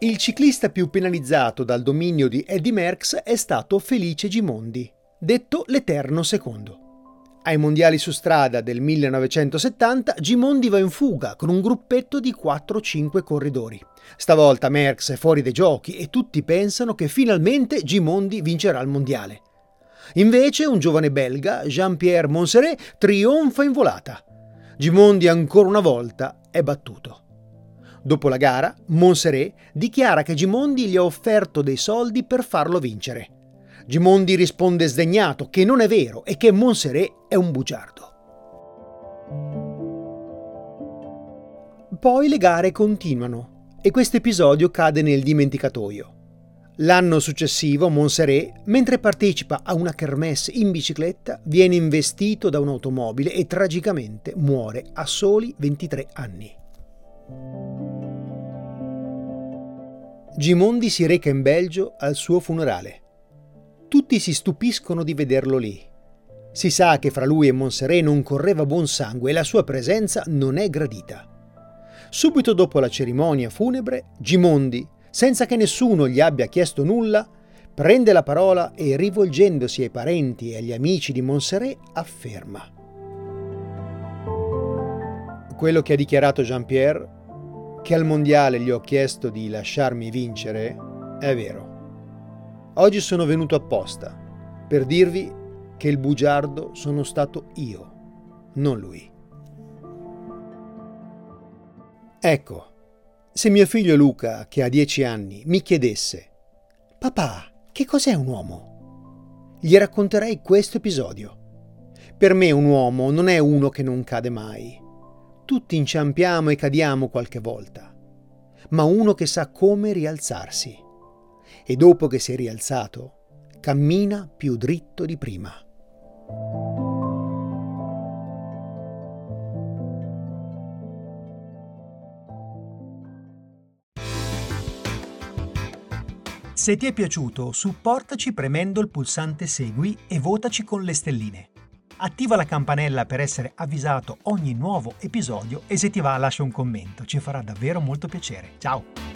Il ciclista più penalizzato dal dominio di Eddie Merckx è stato Felice Gimondi, detto l'Eterno Secondo. Ai mondiali su strada del 1970 Gimondi va in fuga con un gruppetto di 4-5 corridori. Stavolta Merckx è fuori dai giochi e tutti pensano che finalmente Gimondi vincerà il mondiale. Invece un giovane belga, Jean-Pierre Montserrat, trionfa in volata. Gimondi ancora una volta è battuto. Dopo la gara, Montserrat dichiara che Gimondi gli ha offerto dei soldi per farlo vincere. Gimondi risponde sdegnato che non è vero e che Montserrat è un bugiardo. Poi le gare continuano e questo episodio cade nel dimenticatoio. L'anno successivo Montserrat, mentre partecipa a una kermesse in bicicletta, viene investito da un'automobile e tragicamente muore a soli 23 anni. Gimondi si reca in Belgio al suo funerale. Tutti si stupiscono di vederlo lì. Si sa che fra lui e Montserrat non correva buon sangue e la sua presenza non è gradita. Subito dopo la cerimonia funebre, Gimondi, senza che nessuno gli abbia chiesto nulla, prende la parola e rivolgendosi ai parenti e agli amici di Montserrat afferma. Quello che ha dichiarato Jean-Pierre che al mondiale gli ho chiesto di lasciarmi vincere è vero. Oggi sono venuto apposta per dirvi che il bugiardo sono stato io, non lui. Ecco, se mio figlio Luca, che ha dieci anni, mi chiedesse Papà, che cos'è un uomo? Gli racconterei questo episodio. Per me un uomo non è uno che non cade mai, tutti inciampiamo e cadiamo qualche volta, ma uno che sa come rialzarsi. E dopo che si è rialzato, cammina più dritto di prima. Se ti è piaciuto, supportaci premendo il pulsante Segui e votaci con le stelline. Attiva la campanella per essere avvisato ogni nuovo episodio e se ti va lascia un commento, ci farà davvero molto piacere. Ciao!